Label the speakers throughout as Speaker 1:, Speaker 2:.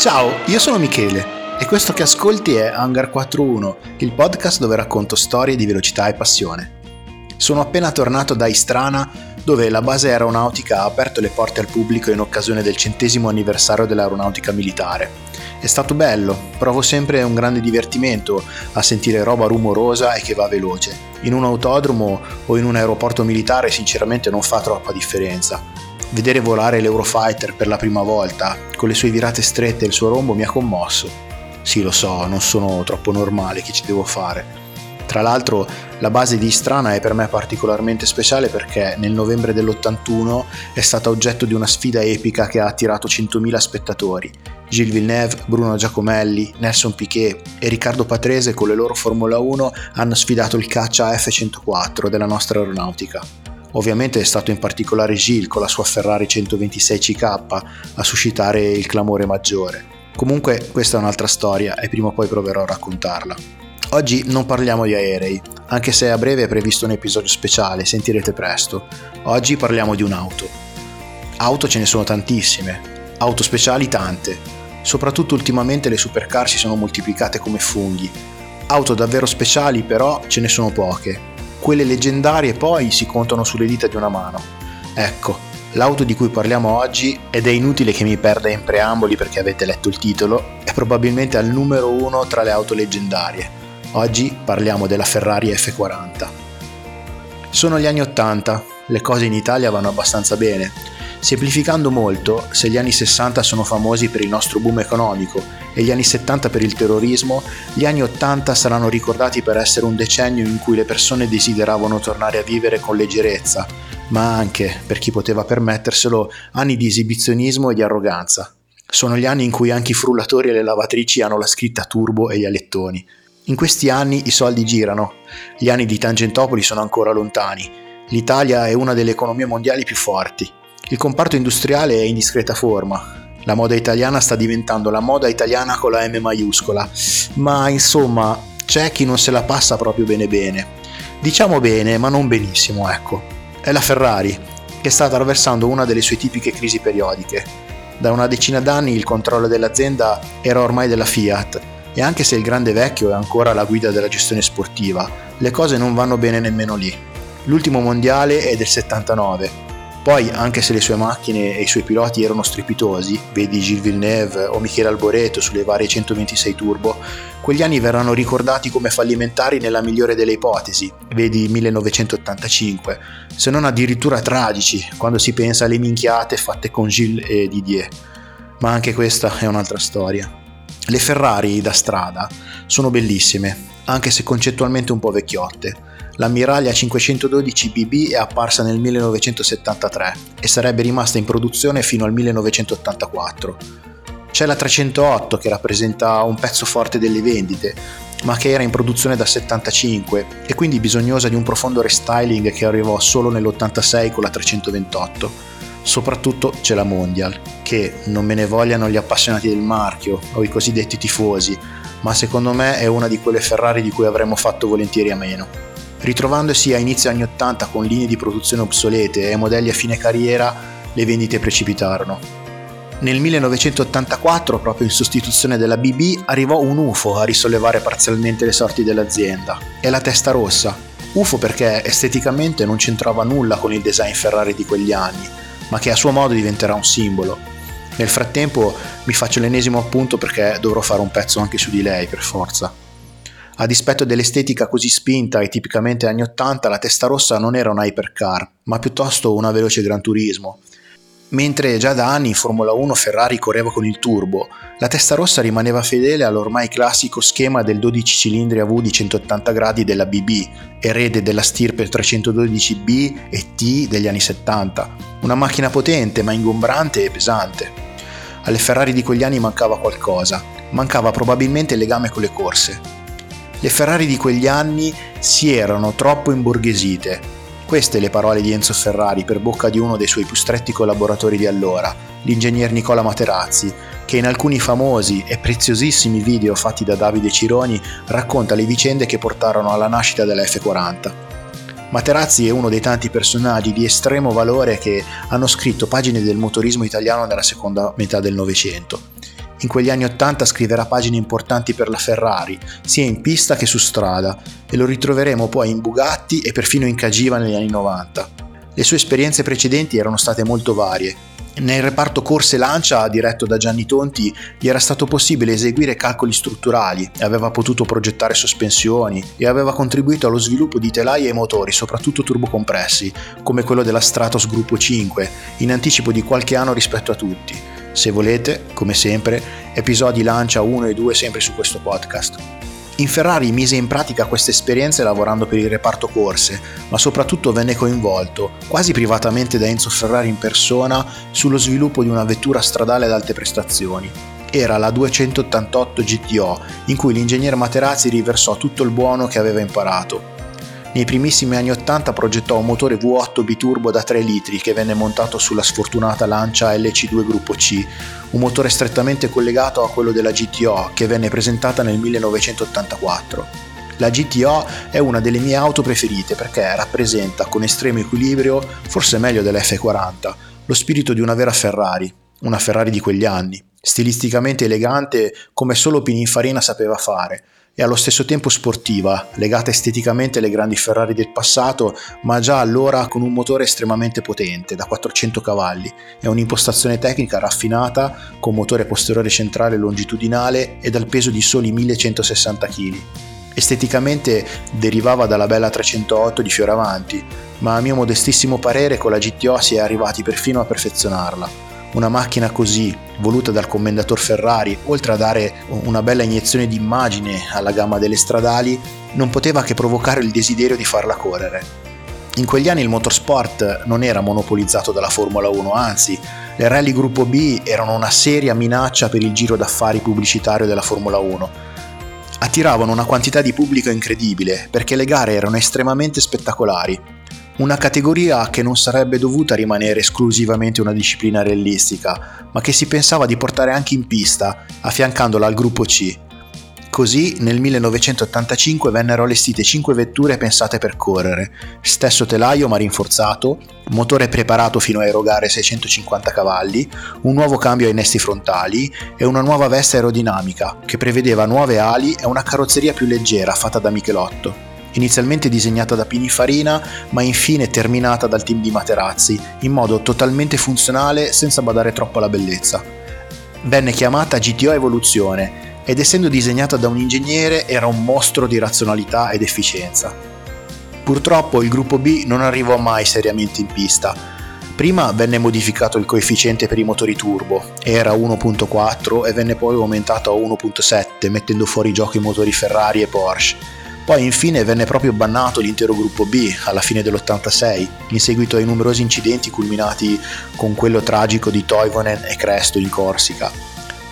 Speaker 1: Ciao, io sono Michele e questo che ascolti è Hangar 41, il podcast dove racconto storie di velocità e passione. Sono appena tornato da Istrana dove la base aeronautica ha aperto le porte al pubblico in occasione del centesimo anniversario dell'aeronautica militare. È stato bello, provo sempre un grande divertimento a sentire roba rumorosa e che va veloce. In un autodromo o in un aeroporto militare sinceramente non fa troppa differenza, Vedere volare l'Eurofighter per la prima volta, con le sue virate strette e il suo rombo, mi ha commosso. Sì, lo so, non sono troppo normale, che ci devo fare? Tra l'altro la base di Strana è per me particolarmente speciale perché nel novembre dell'81 è stata oggetto di una sfida epica che ha attirato 100.000 spettatori. Gilles Villeneuve, Bruno Giacomelli, Nelson Piquet e Riccardo Patrese con le loro Formula 1 hanno sfidato il caccia F-104 della nostra aeronautica. Ovviamente è stato in particolare Gilles con la sua Ferrari 126 CK a suscitare il clamore maggiore. Comunque questa è un'altra storia e prima o poi proverò a raccontarla. Oggi non parliamo di aerei, anche se a breve è previsto un episodio speciale, sentirete presto. Oggi parliamo di un'auto. Auto ce ne sono tantissime, auto speciali tante. Soprattutto ultimamente le supercar si sono moltiplicate come funghi. Auto davvero speciali però ce ne sono poche quelle leggendarie poi si contano sulle dita di una mano. Ecco, l'auto di cui parliamo oggi, ed è inutile che mi perda in preamboli perché avete letto il titolo, è probabilmente al numero uno tra le auto leggendarie. Oggi parliamo della Ferrari F40. Sono gli anni 80, le cose in Italia vanno abbastanza bene Semplificando molto, se gli anni 60 sono famosi per il nostro boom economico e gli anni 70 per il terrorismo, gli anni 80 saranno ricordati per essere un decennio in cui le persone desideravano tornare a vivere con leggerezza, ma anche, per chi poteva permetterselo, anni di esibizionismo e di arroganza. Sono gli anni in cui anche i frullatori e le lavatrici hanno la scritta turbo e gli alettoni. In questi anni i soldi girano, gli anni di Tangentopoli sono ancora lontani, l'Italia è una delle economie mondiali più forti, il comparto industriale è in discreta forma. La moda italiana sta diventando la moda italiana con la M maiuscola, ma insomma c'è chi non se la passa proprio bene bene. Diciamo bene, ma non benissimo, ecco. È la Ferrari, che sta attraversando una delle sue tipiche crisi periodiche. Da una decina d'anni il controllo dell'azienda era ormai della Fiat e anche se il grande vecchio è ancora alla guida della gestione sportiva, le cose non vanno bene nemmeno lì. L'ultimo mondiale è del 79 poi, anche se le sue macchine e i suoi piloti erano strepitosi, vedi Gilles Villeneuve o Michele Alboreto sulle varie 126 Turbo, quegli anni verranno ricordati come fallimentari nella migliore delle ipotesi, vedi 1985, se non addirittura tragici quando si pensa alle minchiate fatte con Gilles e Didier. Ma anche questa è un'altra storia. Le Ferrari da strada sono bellissime, anche se concettualmente un po' vecchiotte l'ammiraglia 512 BB è apparsa nel 1973 e sarebbe rimasta in produzione fino al 1984. C'è la 308 che rappresenta un pezzo forte delle vendite, ma che era in produzione dal 75 e quindi bisognosa di un profondo restyling che arrivò solo nell'86 con la 328. Soprattutto c'è la Mondial, che non me ne vogliano gli appassionati del marchio o i cosiddetti tifosi, ma secondo me è una di quelle Ferrari di cui avremmo fatto volentieri a meno. Ritrovandosi a inizio anni 80 con linee di produzione obsolete e modelli a fine carriera, le vendite precipitarono. Nel 1984, proprio in sostituzione della BB, arrivò un UFO a risollevare parzialmente le sorti dell'azienda. È la testa rossa. UFO perché esteticamente non c'entrava nulla con il design Ferrari di quegli anni, ma che a suo modo diventerà un simbolo. Nel frattempo mi faccio l'ennesimo appunto perché dovrò fare un pezzo anche su di lei, per forza. A dispetto dell'estetica così spinta e tipicamente anni 80, la testa rossa non era un hypercar, ma piuttosto una veloce Gran Turismo. Mentre già da anni in Formula 1 Ferrari correva con il turbo, la testa rossa rimaneva fedele all'ormai classico schema del 12 cilindri a V di 180 gradi della BB, erede della stirpe 312B e T degli anni 70. Una macchina potente ma ingombrante e pesante. Alle Ferrari di quegli anni mancava qualcosa, mancava probabilmente il legame con le corse. Le Ferrari di quegli anni si erano troppo imborghesite. Queste le parole di Enzo Ferrari per bocca di uno dei suoi più stretti collaboratori di allora, l'ingegner Nicola Materazzi, che in alcuni famosi e preziosissimi video fatti da Davide Cironi racconta le vicende che portarono alla nascita della F40. Materazzi è uno dei tanti personaggi di estremo valore che hanno scritto pagine del motorismo italiano nella seconda metà del Novecento In quegli anni 80 scriverà pagine importanti per la Ferrari, sia in pista che su strada, e lo ritroveremo poi in Bugatti e perfino in Cagiva negli anni 90. Le sue esperienze precedenti erano state molto varie, nel reparto corse lancia, diretto da Gianni Tonti, gli era stato possibile eseguire calcoli strutturali, aveva potuto progettare sospensioni e aveva contribuito allo sviluppo di telaie e motori, soprattutto turbocompressi, come quello della Stratos Gruppo 5, in anticipo di qualche anno rispetto a tutti. Se volete, come sempre, episodi lancia 1 e 2 sempre su questo podcast. In Ferrari mise in pratica queste esperienze lavorando per il reparto corse, ma soprattutto venne coinvolto, quasi privatamente da Enzo Ferrari in persona, sullo sviluppo di una vettura stradale ad alte prestazioni. Era la 288 GTO, in cui l'ingegnere Materazzi riversò tutto il buono che aveva imparato. Nei primissimi anni 80 progettò un motore V8 biturbo da 3 litri che venne montato sulla sfortunata Lancia LC2 Gruppo C, un motore strettamente collegato a quello della GTO che venne presentata nel 1984. La GTO è una delle mie auto preferite perché rappresenta con estremo equilibrio, forse meglio della F40, lo spirito di una vera Ferrari, una Ferrari di quegli anni, stilisticamente elegante come solo Pininfarina sapeva fare, e allo stesso tempo sportiva, legata esteticamente alle grandi Ferrari del passato, ma già allora con un motore estremamente potente, da 400 cavalli, e un'impostazione tecnica raffinata con motore posteriore centrale longitudinale e dal peso di soli 1160 kg. Esteticamente derivava dalla bella 308 di Fioravanti, ma a mio modestissimo parere con la GTO si è arrivati perfino a perfezionarla una macchina così, voluta dal commendator Ferrari, oltre a dare una bella iniezione di immagine alla gamma delle stradali, non poteva che provocare il desiderio di farla correre. In quegli anni il motorsport non era monopolizzato dalla Formula 1, anzi, le rally gruppo B erano una seria minaccia per il giro d'affari pubblicitario della Formula 1. Attiravano una quantità di pubblico incredibile perché le gare erano estremamente spettacolari una categoria che non sarebbe dovuta rimanere esclusivamente una disciplina realistica, ma che si pensava di portare anche in pista, affiancandola al gruppo C. Così nel 1985 vennero allestite 5 vetture pensate per correre, stesso telaio ma rinforzato, motore preparato fino a erogare 650 cavalli, un nuovo cambio ai innesti frontali e una nuova veste aerodinamica che prevedeva nuove ali e una carrozzeria più leggera fatta da Michelotto inizialmente disegnata da Pininfarina ma infine terminata dal team di Materazzi, in modo totalmente funzionale senza badare troppo alla bellezza. Venne chiamata GTO Evoluzione ed essendo disegnata da un ingegnere era un mostro di razionalità ed efficienza. Purtroppo il gruppo B non arrivò mai seriamente in pista. Prima venne modificato il coefficiente per i motori turbo, era 1.4 e venne poi aumentato a 1.7 mettendo fuori gioco i motori Ferrari e Porsche poi infine venne proprio bannato l'intero gruppo B alla fine dell'86, in seguito ai numerosi incidenti culminati con quello tragico di Toivonen e Cresto in Corsica.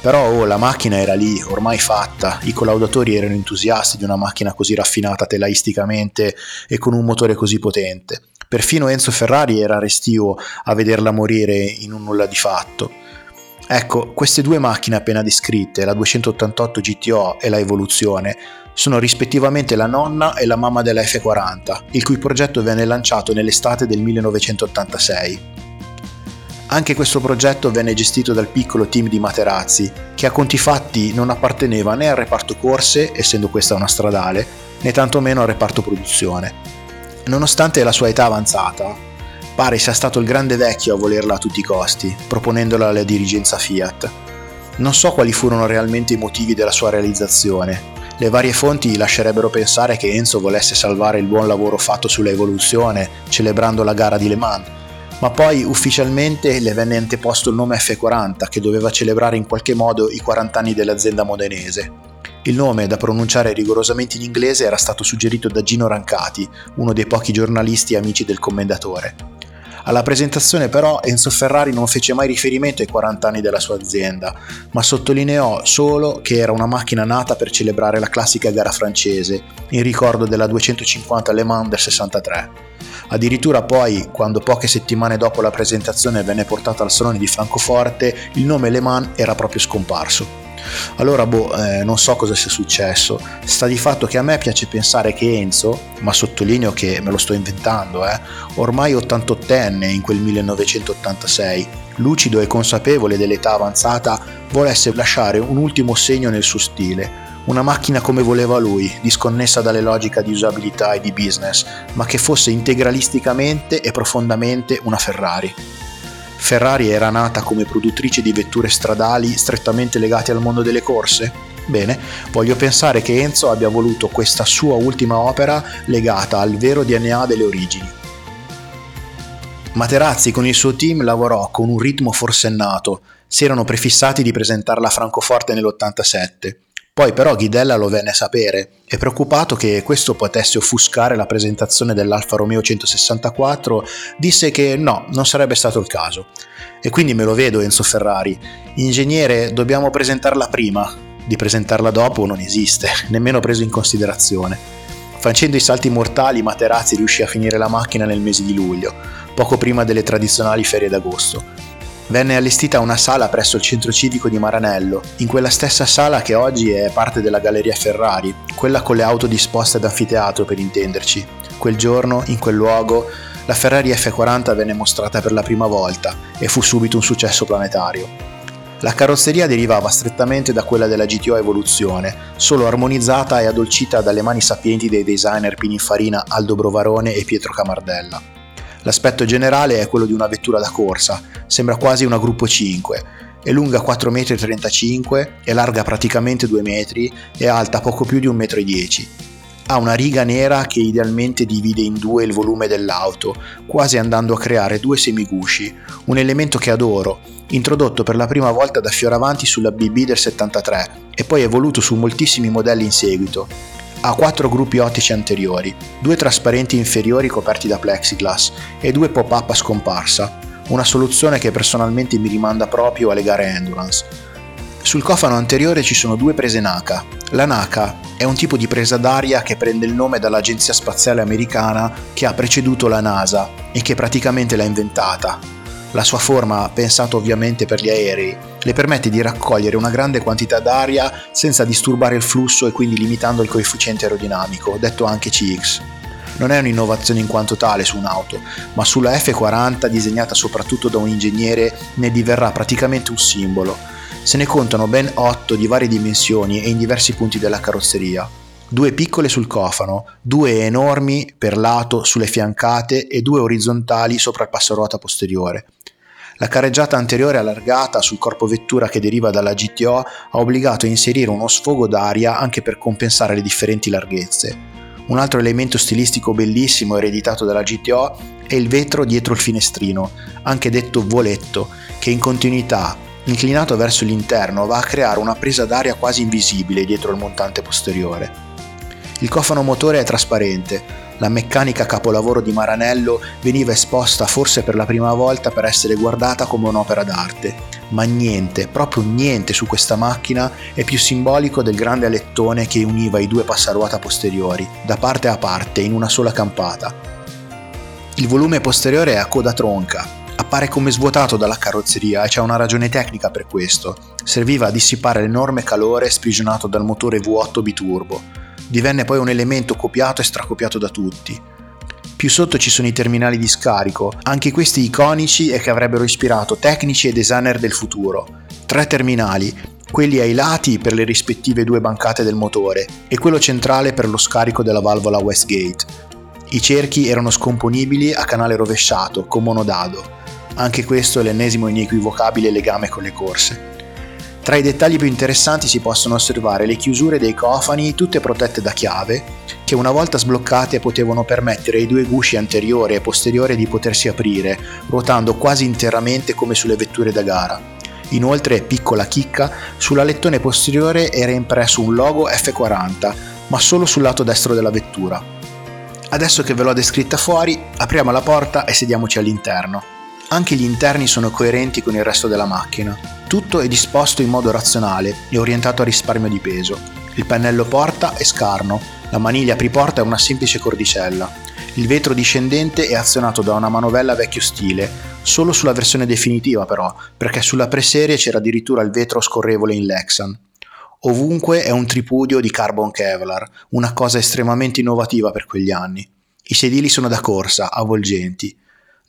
Speaker 1: Però oh, la macchina era lì, ormai fatta, i collaudatori erano entusiasti di una macchina così raffinata telaisticamente e con un motore così potente. Perfino Enzo Ferrari era restio a vederla morire in un nulla di fatto. Ecco, queste due macchine appena descritte, la 288 GTO e la Evoluzione, sono rispettivamente la nonna e la mamma della F40, il cui progetto venne lanciato nell'estate del 1986. Anche questo progetto venne gestito dal piccolo team di Materazzi, che a conti fatti non apparteneva né al reparto corse, essendo questa una stradale, né tantomeno al reparto produzione. Nonostante la sua età avanzata, pare sia stato il grande vecchio a volerla a tutti i costi, proponendola alla dirigenza Fiat. Non so quali furono realmente i motivi della sua realizzazione, le varie fonti lascerebbero pensare che Enzo volesse salvare il buon lavoro fatto sulla evoluzione, celebrando la gara di Le Mans, ma poi ufficialmente le venne anteposto il nome F40 che doveva celebrare in qualche modo i 40 anni dell'azienda modenese. Il nome, da pronunciare rigorosamente in inglese, era stato suggerito da Gino Rancati, uno dei pochi giornalisti amici del commendatore. Alla presentazione però Enzo Ferrari non fece mai riferimento ai 40 anni della sua azienda, ma sottolineò solo che era una macchina nata per celebrare la classica gara francese, in ricordo della 250 Le Mans del 63. Addirittura poi, quando poche settimane dopo la presentazione venne portata al Salone di Francoforte, il nome Le Mans era proprio scomparso. Allora, boh, eh, non so cosa sia successo. Sta di fatto che a me piace pensare che Enzo, ma sottolineo che me lo sto inventando, eh, ormai 88enne in quel 1986, lucido e consapevole dell'età avanzata, volesse lasciare un ultimo segno nel suo stile, una macchina come voleva lui, disconnessa dalle logiche di usabilità e di business, ma che fosse integralisticamente e profondamente una Ferrari. Ferrari era nata come produttrice di vetture stradali strettamente legate al mondo delle corse? Bene, voglio pensare che Enzo abbia voluto questa sua ultima opera legata al vero DNA delle origini. Materazzi con il suo team lavorò con un ritmo forsennato, si erano prefissati di presentarla a Francoforte nell'87 poi però Ghidella lo venne a sapere e preoccupato che questo potesse offuscare la presentazione dell'Alfa Romeo 164, disse che no, non sarebbe stato il caso. E quindi me lo vedo Enzo Ferrari. Ingegnere, dobbiamo presentarla prima. Di presentarla dopo non esiste, nemmeno preso in considerazione. Facendo i salti mortali, Materazzi riuscì a finire la macchina nel mese di luglio, poco prima delle tradizionali ferie d'agosto venne allestita una sala presso il centro civico di Maranello, in quella stessa sala che oggi è parte della Galleria Ferrari, quella con le auto disposte ad anfiteatro per intenderci. Quel giorno, in quel luogo, la Ferrari F40 venne mostrata per la prima volta e fu subito un successo planetario. La carrozzeria derivava strettamente da quella della GTO Evoluzione, solo armonizzata e addolcita dalle mani sapienti dei designer Pininfarina Aldo Brovarone e Pietro Camardella. L'aspetto generale è quello di una vettura da corsa, sembra quasi una gruppo 5, è lunga 4,35 m, è larga praticamente 2 metri e alta poco più di 1,10 m. Ha una riga nera che idealmente divide in due il volume dell'auto, quasi andando a creare due semigusci, un elemento che adoro, introdotto per la prima volta da Fioravanti sulla BB del 73 e poi evoluto su moltissimi modelli in seguito, ha quattro gruppi ottici anteriori, due trasparenti inferiori coperti da plexiglass e due pop-up a scomparsa, una soluzione che personalmente mi rimanda proprio alle gare endurance. Sul cofano anteriore ci sono due prese NACA. La NACA è un tipo di presa d'aria che prende il nome dall'agenzia spaziale americana che ha preceduto la NASA e che praticamente l'ha inventata, la sua forma, pensata ovviamente per gli aerei, le permette di raccogliere una grande quantità d'aria senza disturbare il flusso e quindi limitando il coefficiente aerodinamico, detto anche CX. Non è un'innovazione in quanto tale su un'auto, ma sulla F40, disegnata soprattutto da un ingegnere, ne diverrà praticamente un simbolo. Se ne contano ben 8 di varie dimensioni e in diversi punti della carrozzeria. Due piccole sul cofano, due enormi per lato sulle fiancate e due orizzontali sopra il passaruota posteriore. La carreggiata anteriore allargata sul corpo vettura che deriva dalla GTO ha obbligato a inserire uno sfogo d'aria anche per compensare le differenti larghezze. Un altro elemento stilistico bellissimo ereditato dalla GTO è il vetro dietro il finestrino, anche detto voletto, che in continuità, inclinato verso l'interno, va a creare una presa d'aria quasi invisibile dietro il montante posteriore. Il cofano motore è trasparente, la meccanica capolavoro di Maranello veniva esposta forse per la prima volta per essere guardata come un'opera d'arte, ma niente, proprio niente su questa macchina è più simbolico del grande alettone che univa i due passaruota posteriori, da parte a parte, in una sola campata. Il volume posteriore è a coda tronca, appare come svuotato dalla carrozzeria e c'è una ragione tecnica per questo. Serviva a dissipare l'enorme calore sprigionato dal motore V8 biturbo divenne poi un elemento copiato e stracopiato da tutti. Più sotto ci sono i terminali di scarico, anche questi iconici e che avrebbero ispirato tecnici e designer del futuro. Tre terminali, quelli ai lati per le rispettive due bancate del motore e quello centrale per lo scarico della valvola Westgate. I cerchi erano scomponibili a canale rovesciato, con monodado. Anche questo è l'ennesimo inequivocabile legame con le corse. Tra i dettagli più interessanti si possono osservare le chiusure dei cofani tutte protette da chiave, che una volta sbloccate potevano permettere ai due gusci anteriore e posteriore di potersi aprire, ruotando quasi interamente come sulle vetture da gara. Inoltre, piccola chicca, sull'alettone posteriore era impresso un logo F40, ma solo sul lato destro della vettura. Adesso che ve l'ho descritta fuori, apriamo la porta e sediamoci all'interno. Anche gli interni sono coerenti con il resto della macchina. Tutto è disposto in modo razionale e orientato a risparmio di peso. Il pannello porta è scarno, la maniglia apriporta è una semplice cordicella. Il vetro discendente è azionato da una manovella vecchio stile, solo sulla versione definitiva però, perché sulla preserie c'era addirittura il vetro scorrevole in Lexan. Ovunque è un tripudio di carbon Kevlar, una cosa estremamente innovativa per quegli anni. I sedili sono da corsa, avvolgenti.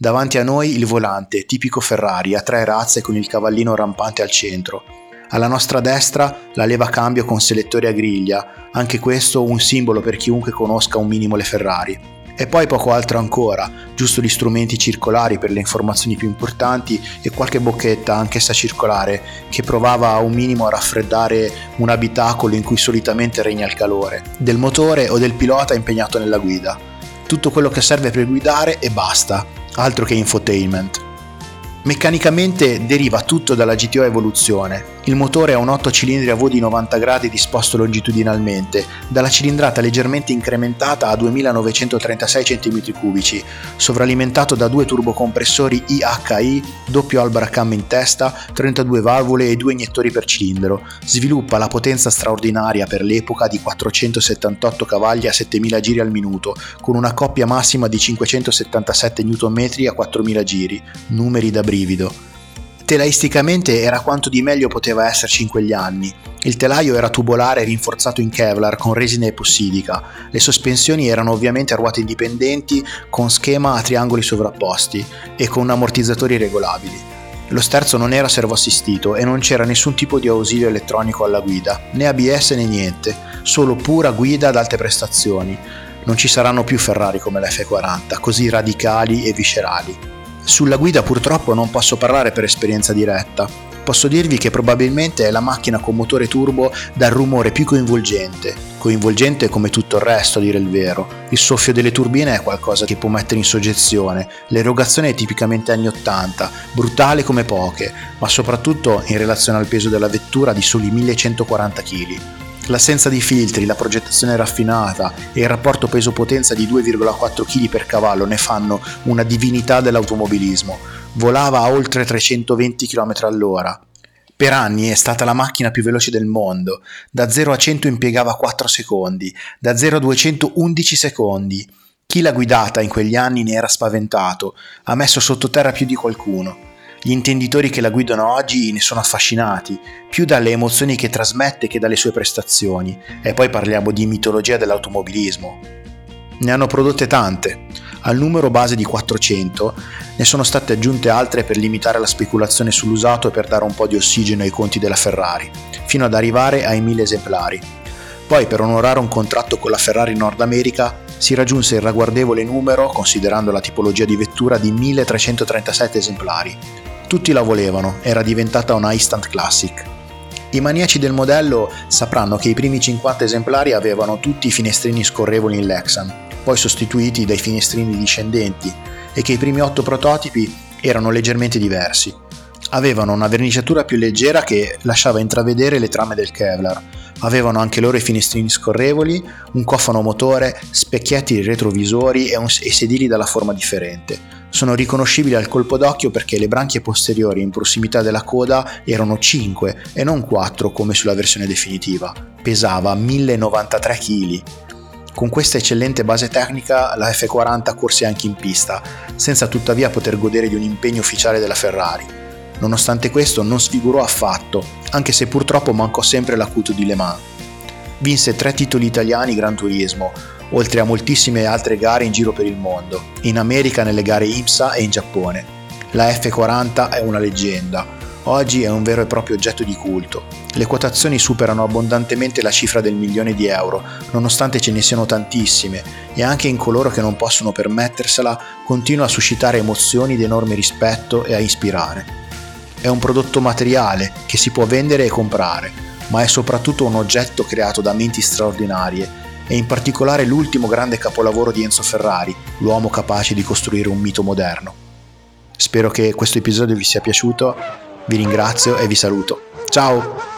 Speaker 1: Davanti a noi il volante, tipico Ferrari, a tre razze con il cavallino rampante al centro. Alla nostra destra la leva cambio con selettore a griglia, anche questo un simbolo per chiunque conosca un minimo le Ferrari. E poi poco altro ancora, giusto gli strumenti circolari per le informazioni più importanti e qualche bocchetta, anch'essa circolare, che provava un minimo a raffreddare un abitacolo in cui solitamente regna il calore, del motore o del pilota impegnato nella guida. Tutto quello che serve per guidare e basta, altro che infotainment. Meccanicamente deriva tutto dalla GTO Evoluzione. Il motore ha un 8 cilindri a V di 90 gradi disposto longitudinalmente, dalla cilindrata leggermente incrementata a 2936 cm3, sovralimentato da due turbocompressori IHI, doppio Albracam in testa, 32 valvole e due iniettori per cilindro. Sviluppa la potenza straordinaria per l'epoca di 478 cavalli a 7000 giri al minuto, con una coppia massima di 577 Nm a 4000 giri, numeri da brivido. Telaisticamente era quanto di meglio poteva esserci in quegli anni. Il telaio era tubolare rinforzato in Kevlar con resina epossidica. Le sospensioni erano ovviamente a ruote indipendenti con schema a triangoli sovrapposti e con ammortizzatori regolabili. Lo sterzo non era servoassistito e non c'era nessun tipo di ausilio elettronico alla guida, né ABS né niente, solo pura guida ad alte prestazioni. Non ci saranno più Ferrari come la F40, così radicali e viscerali. Sulla guida purtroppo non posso parlare per esperienza diretta. Posso dirvi che probabilmente è la macchina con motore turbo dal rumore più coinvolgente, coinvolgente come tutto il resto a dire il vero. Il soffio delle turbine è qualcosa che può mettere in soggezione, l'erogazione è tipicamente anni 80, brutale come poche, ma soprattutto in relazione al peso della vettura di soli 1140 kg. L'assenza di filtri, la progettazione raffinata e il rapporto peso-potenza di 2,4 kg per cavallo ne fanno una divinità dell'automobilismo. Volava a oltre 320 km all'ora. Per anni è stata la macchina più veloce del mondo. Da 0 a 100 impiegava 4 secondi, da 0 a 200 11 secondi. Chi l'ha guidata in quegli anni ne era spaventato, ha messo sottoterra più di qualcuno. Gli intenditori che la guidano oggi ne sono affascinati, più dalle emozioni che trasmette che dalle sue prestazioni, e poi parliamo di mitologia dell'automobilismo. Ne hanno prodotte tante. Al numero base di 400 ne sono state aggiunte altre per limitare la speculazione sull'usato e per dare un po' di ossigeno ai conti della Ferrari, fino ad arrivare ai 1000 esemplari. Poi, per onorare un contratto con la Ferrari Nord America, si raggiunse il ragguardevole numero, considerando la tipologia di vettura, di 1337 esemplari, tutti la volevano, era diventata una instant classic. I maniaci del modello sapranno che i primi 50 esemplari avevano tutti i finestrini scorrevoli in Lexan, poi sostituiti dai finestrini discendenti, e che i primi 8 prototipi erano leggermente diversi. Avevano una verniciatura più leggera che lasciava intravedere le trame del Kevlar, avevano anche loro i finestrini scorrevoli, un cofano motore, specchietti retrovisori e, un, e sedili dalla forma differente sono riconoscibili al colpo d'occhio perché le branchie posteriori in prossimità della coda erano 5 e non 4 come sulla versione definitiva. Pesava 1093 kg. Con questa eccellente base tecnica la F40 corse anche in pista, senza tuttavia poter godere di un impegno ufficiale della Ferrari. Nonostante questo non sfigurò affatto, anche se purtroppo mancò sempre l'acuto di Le Mans. Vinse tre titoli italiani Gran Turismo, oltre a moltissime altre gare in giro per il mondo, in America nelle gare IMSA e in Giappone. La F40 è una leggenda, oggi è un vero e proprio oggetto di culto. Le quotazioni superano abbondantemente la cifra del milione di euro, nonostante ce ne siano tantissime, e anche in coloro che non possono permettersela continua a suscitare emozioni di enorme rispetto e a ispirare. È un prodotto materiale che si può vendere e comprare, ma è soprattutto un oggetto creato da menti straordinarie e in particolare l'ultimo grande capolavoro di Enzo Ferrari, l'uomo capace di costruire un mito moderno. Spero che questo episodio vi sia piaciuto, vi ringrazio e vi saluto. Ciao!